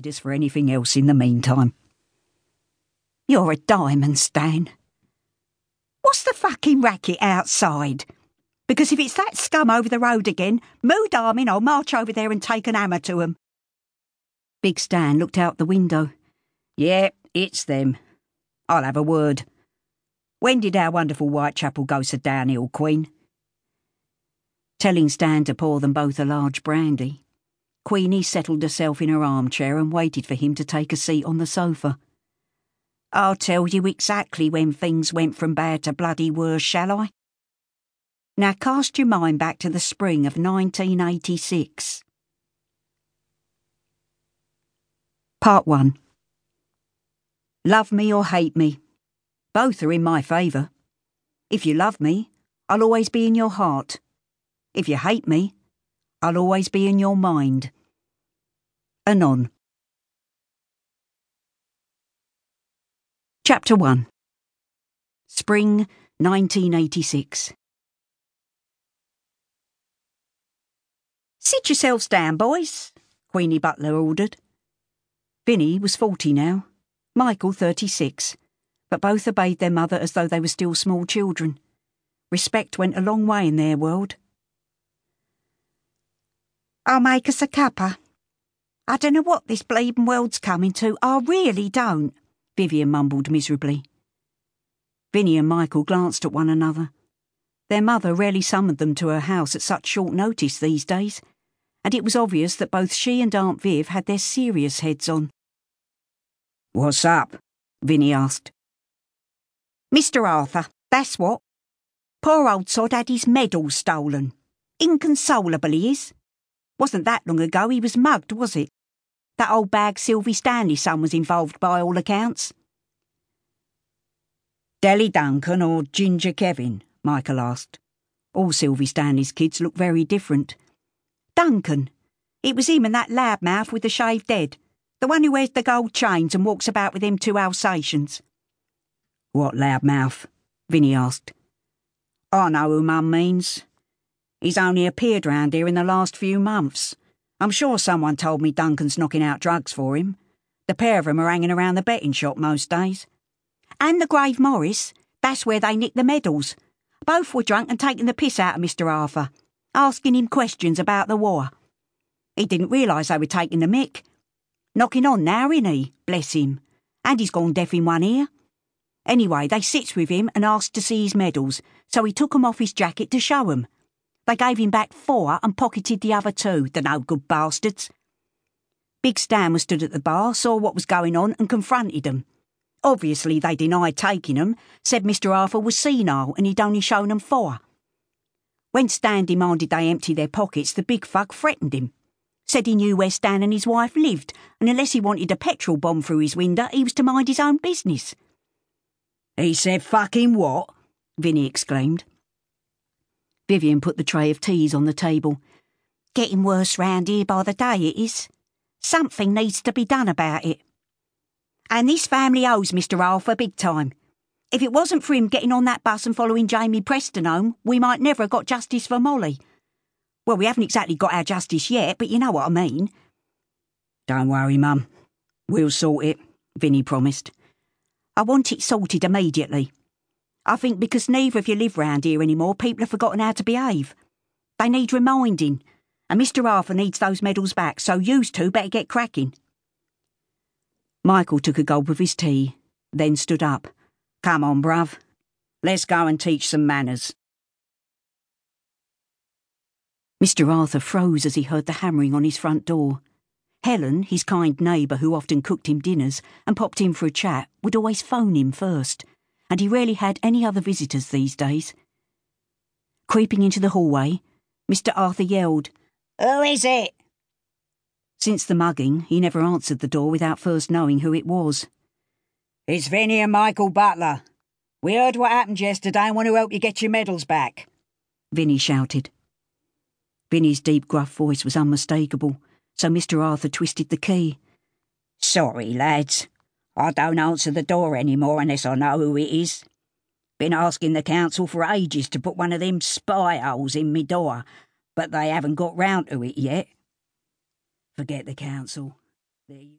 need us for anything else in the meantime. You're a diamond, Stan. What's the fucking racket outside? Because if it's that scum over the road again, mood arming, I'll march over there and take an hammer to 'em. Big Stan looked out the window. Yeah, it's them. I'll have a word. When did our wonderful Whitechapel go so downhill, Queen? Telling Stan to pour them both a large brandy, Queenie settled herself in her armchair and waited for him to take a seat on the sofa. I'll tell you exactly when things went from bad to bloody worse, shall I? Now cast your mind back to the spring of 1986. Part 1 Love me or hate me. Both are in my favour. If you love me, I'll always be in your heart. If you hate me, I'll always be in your mind. Anon. Chapter 1 Spring 1986 Sit yourselves down, boys, Queenie Butler ordered. Vinny was 40 now, Michael 36, but both obeyed their mother as though they were still small children. Respect went a long way in their world. I'll make us a cuppa. I don't know what this bleeding world's coming to, I really don't, Vivian mumbled miserably. Vinny and Michael glanced at one another. Their mother rarely summoned them to her house at such short notice these days, and it was obvious that both she and Aunt Viv had their serious heads on. What's up? Vinny asked. Mr. Arthur, that's what. Poor old sod had his medals stolen. Inconsolable he is. Wasn't that long ago he was mugged, was it? That old bag Sylvie Stanley's son was involved by all accounts. Delly Duncan or Ginger Kevin? Michael asked. All Sylvie Stanley's kids look very different. Duncan. It was him and that loudmouth with the shaved head. The one who wears the gold chains and walks about with them two Alsatians. What loudmouth? Vinny asked. I know who Mum means. He's only appeared round here in the last few months. I'm sure someone told me Duncan's knocking out drugs for him. The pair of 'em are hanging around the betting shop most days. And the Grave Maurice. That's where they nicked the medals. Both were drunk and taking the piss out of Mr. Arthur, asking him questions about the war. He didn't realise they were taking the mick. Knocking on now, ain't he? Bless him. And he's gone deaf in one ear. Anyway, they sits with him and asked to see his medals, so he took 'em off his jacket to show 'em. They gave him back four and pocketed the other two, the no good bastards. Big Stan was stood at the bar, saw what was going on, and confronted them. Obviously, they denied taking them, said Mr. Arthur was senile and he'd only shown them four. When Stan demanded they empty their pockets, the big fuck threatened him. Said he knew where Stan and his wife lived, and unless he wanted a petrol bomb through his window, he was to mind his own business. He said fucking what? Vinny exclaimed. Vivian put the tray of teas on the table. Getting worse round here by the day, it is. Something needs to be done about it. And this family owes Mr. Arthur big time. If it wasn't for him getting on that bus and following Jamie Preston home, we might never have got justice for Molly. Well, we haven't exactly got our justice yet, but you know what I mean. Don't worry, Mum. We'll sort it, Vinny promised. I want it sorted immediately. I think because neither of you live round here anymore, people have forgotten how to behave. They need reminding, and Mr. Arthur needs those medals back, so yous two better get cracking. Michael took a gulp of his tea, then stood up. Come on, bruv. Let's go and teach some manners. Mr. Arthur froze as he heard the hammering on his front door. Helen, his kind neighbour who often cooked him dinners and popped in for a chat, would always phone him first and he rarely had any other visitors these days. Creeping into the hallway, Mr. Arthur yelled, Who is it? Since the mugging, he never answered the door without first knowing who it was. It's Vinny and Michael Butler. We heard what happened yesterday and want to help you get your medals back. Vinny shouted. Vinny's deep, gruff voice was unmistakable, so Mr. Arthur twisted the key. Sorry, lads. I don't answer the door any more unless I know who it is. Been asking the council for ages to put one of them spy holes in me door, but they haven't got round to it yet. Forget the council. There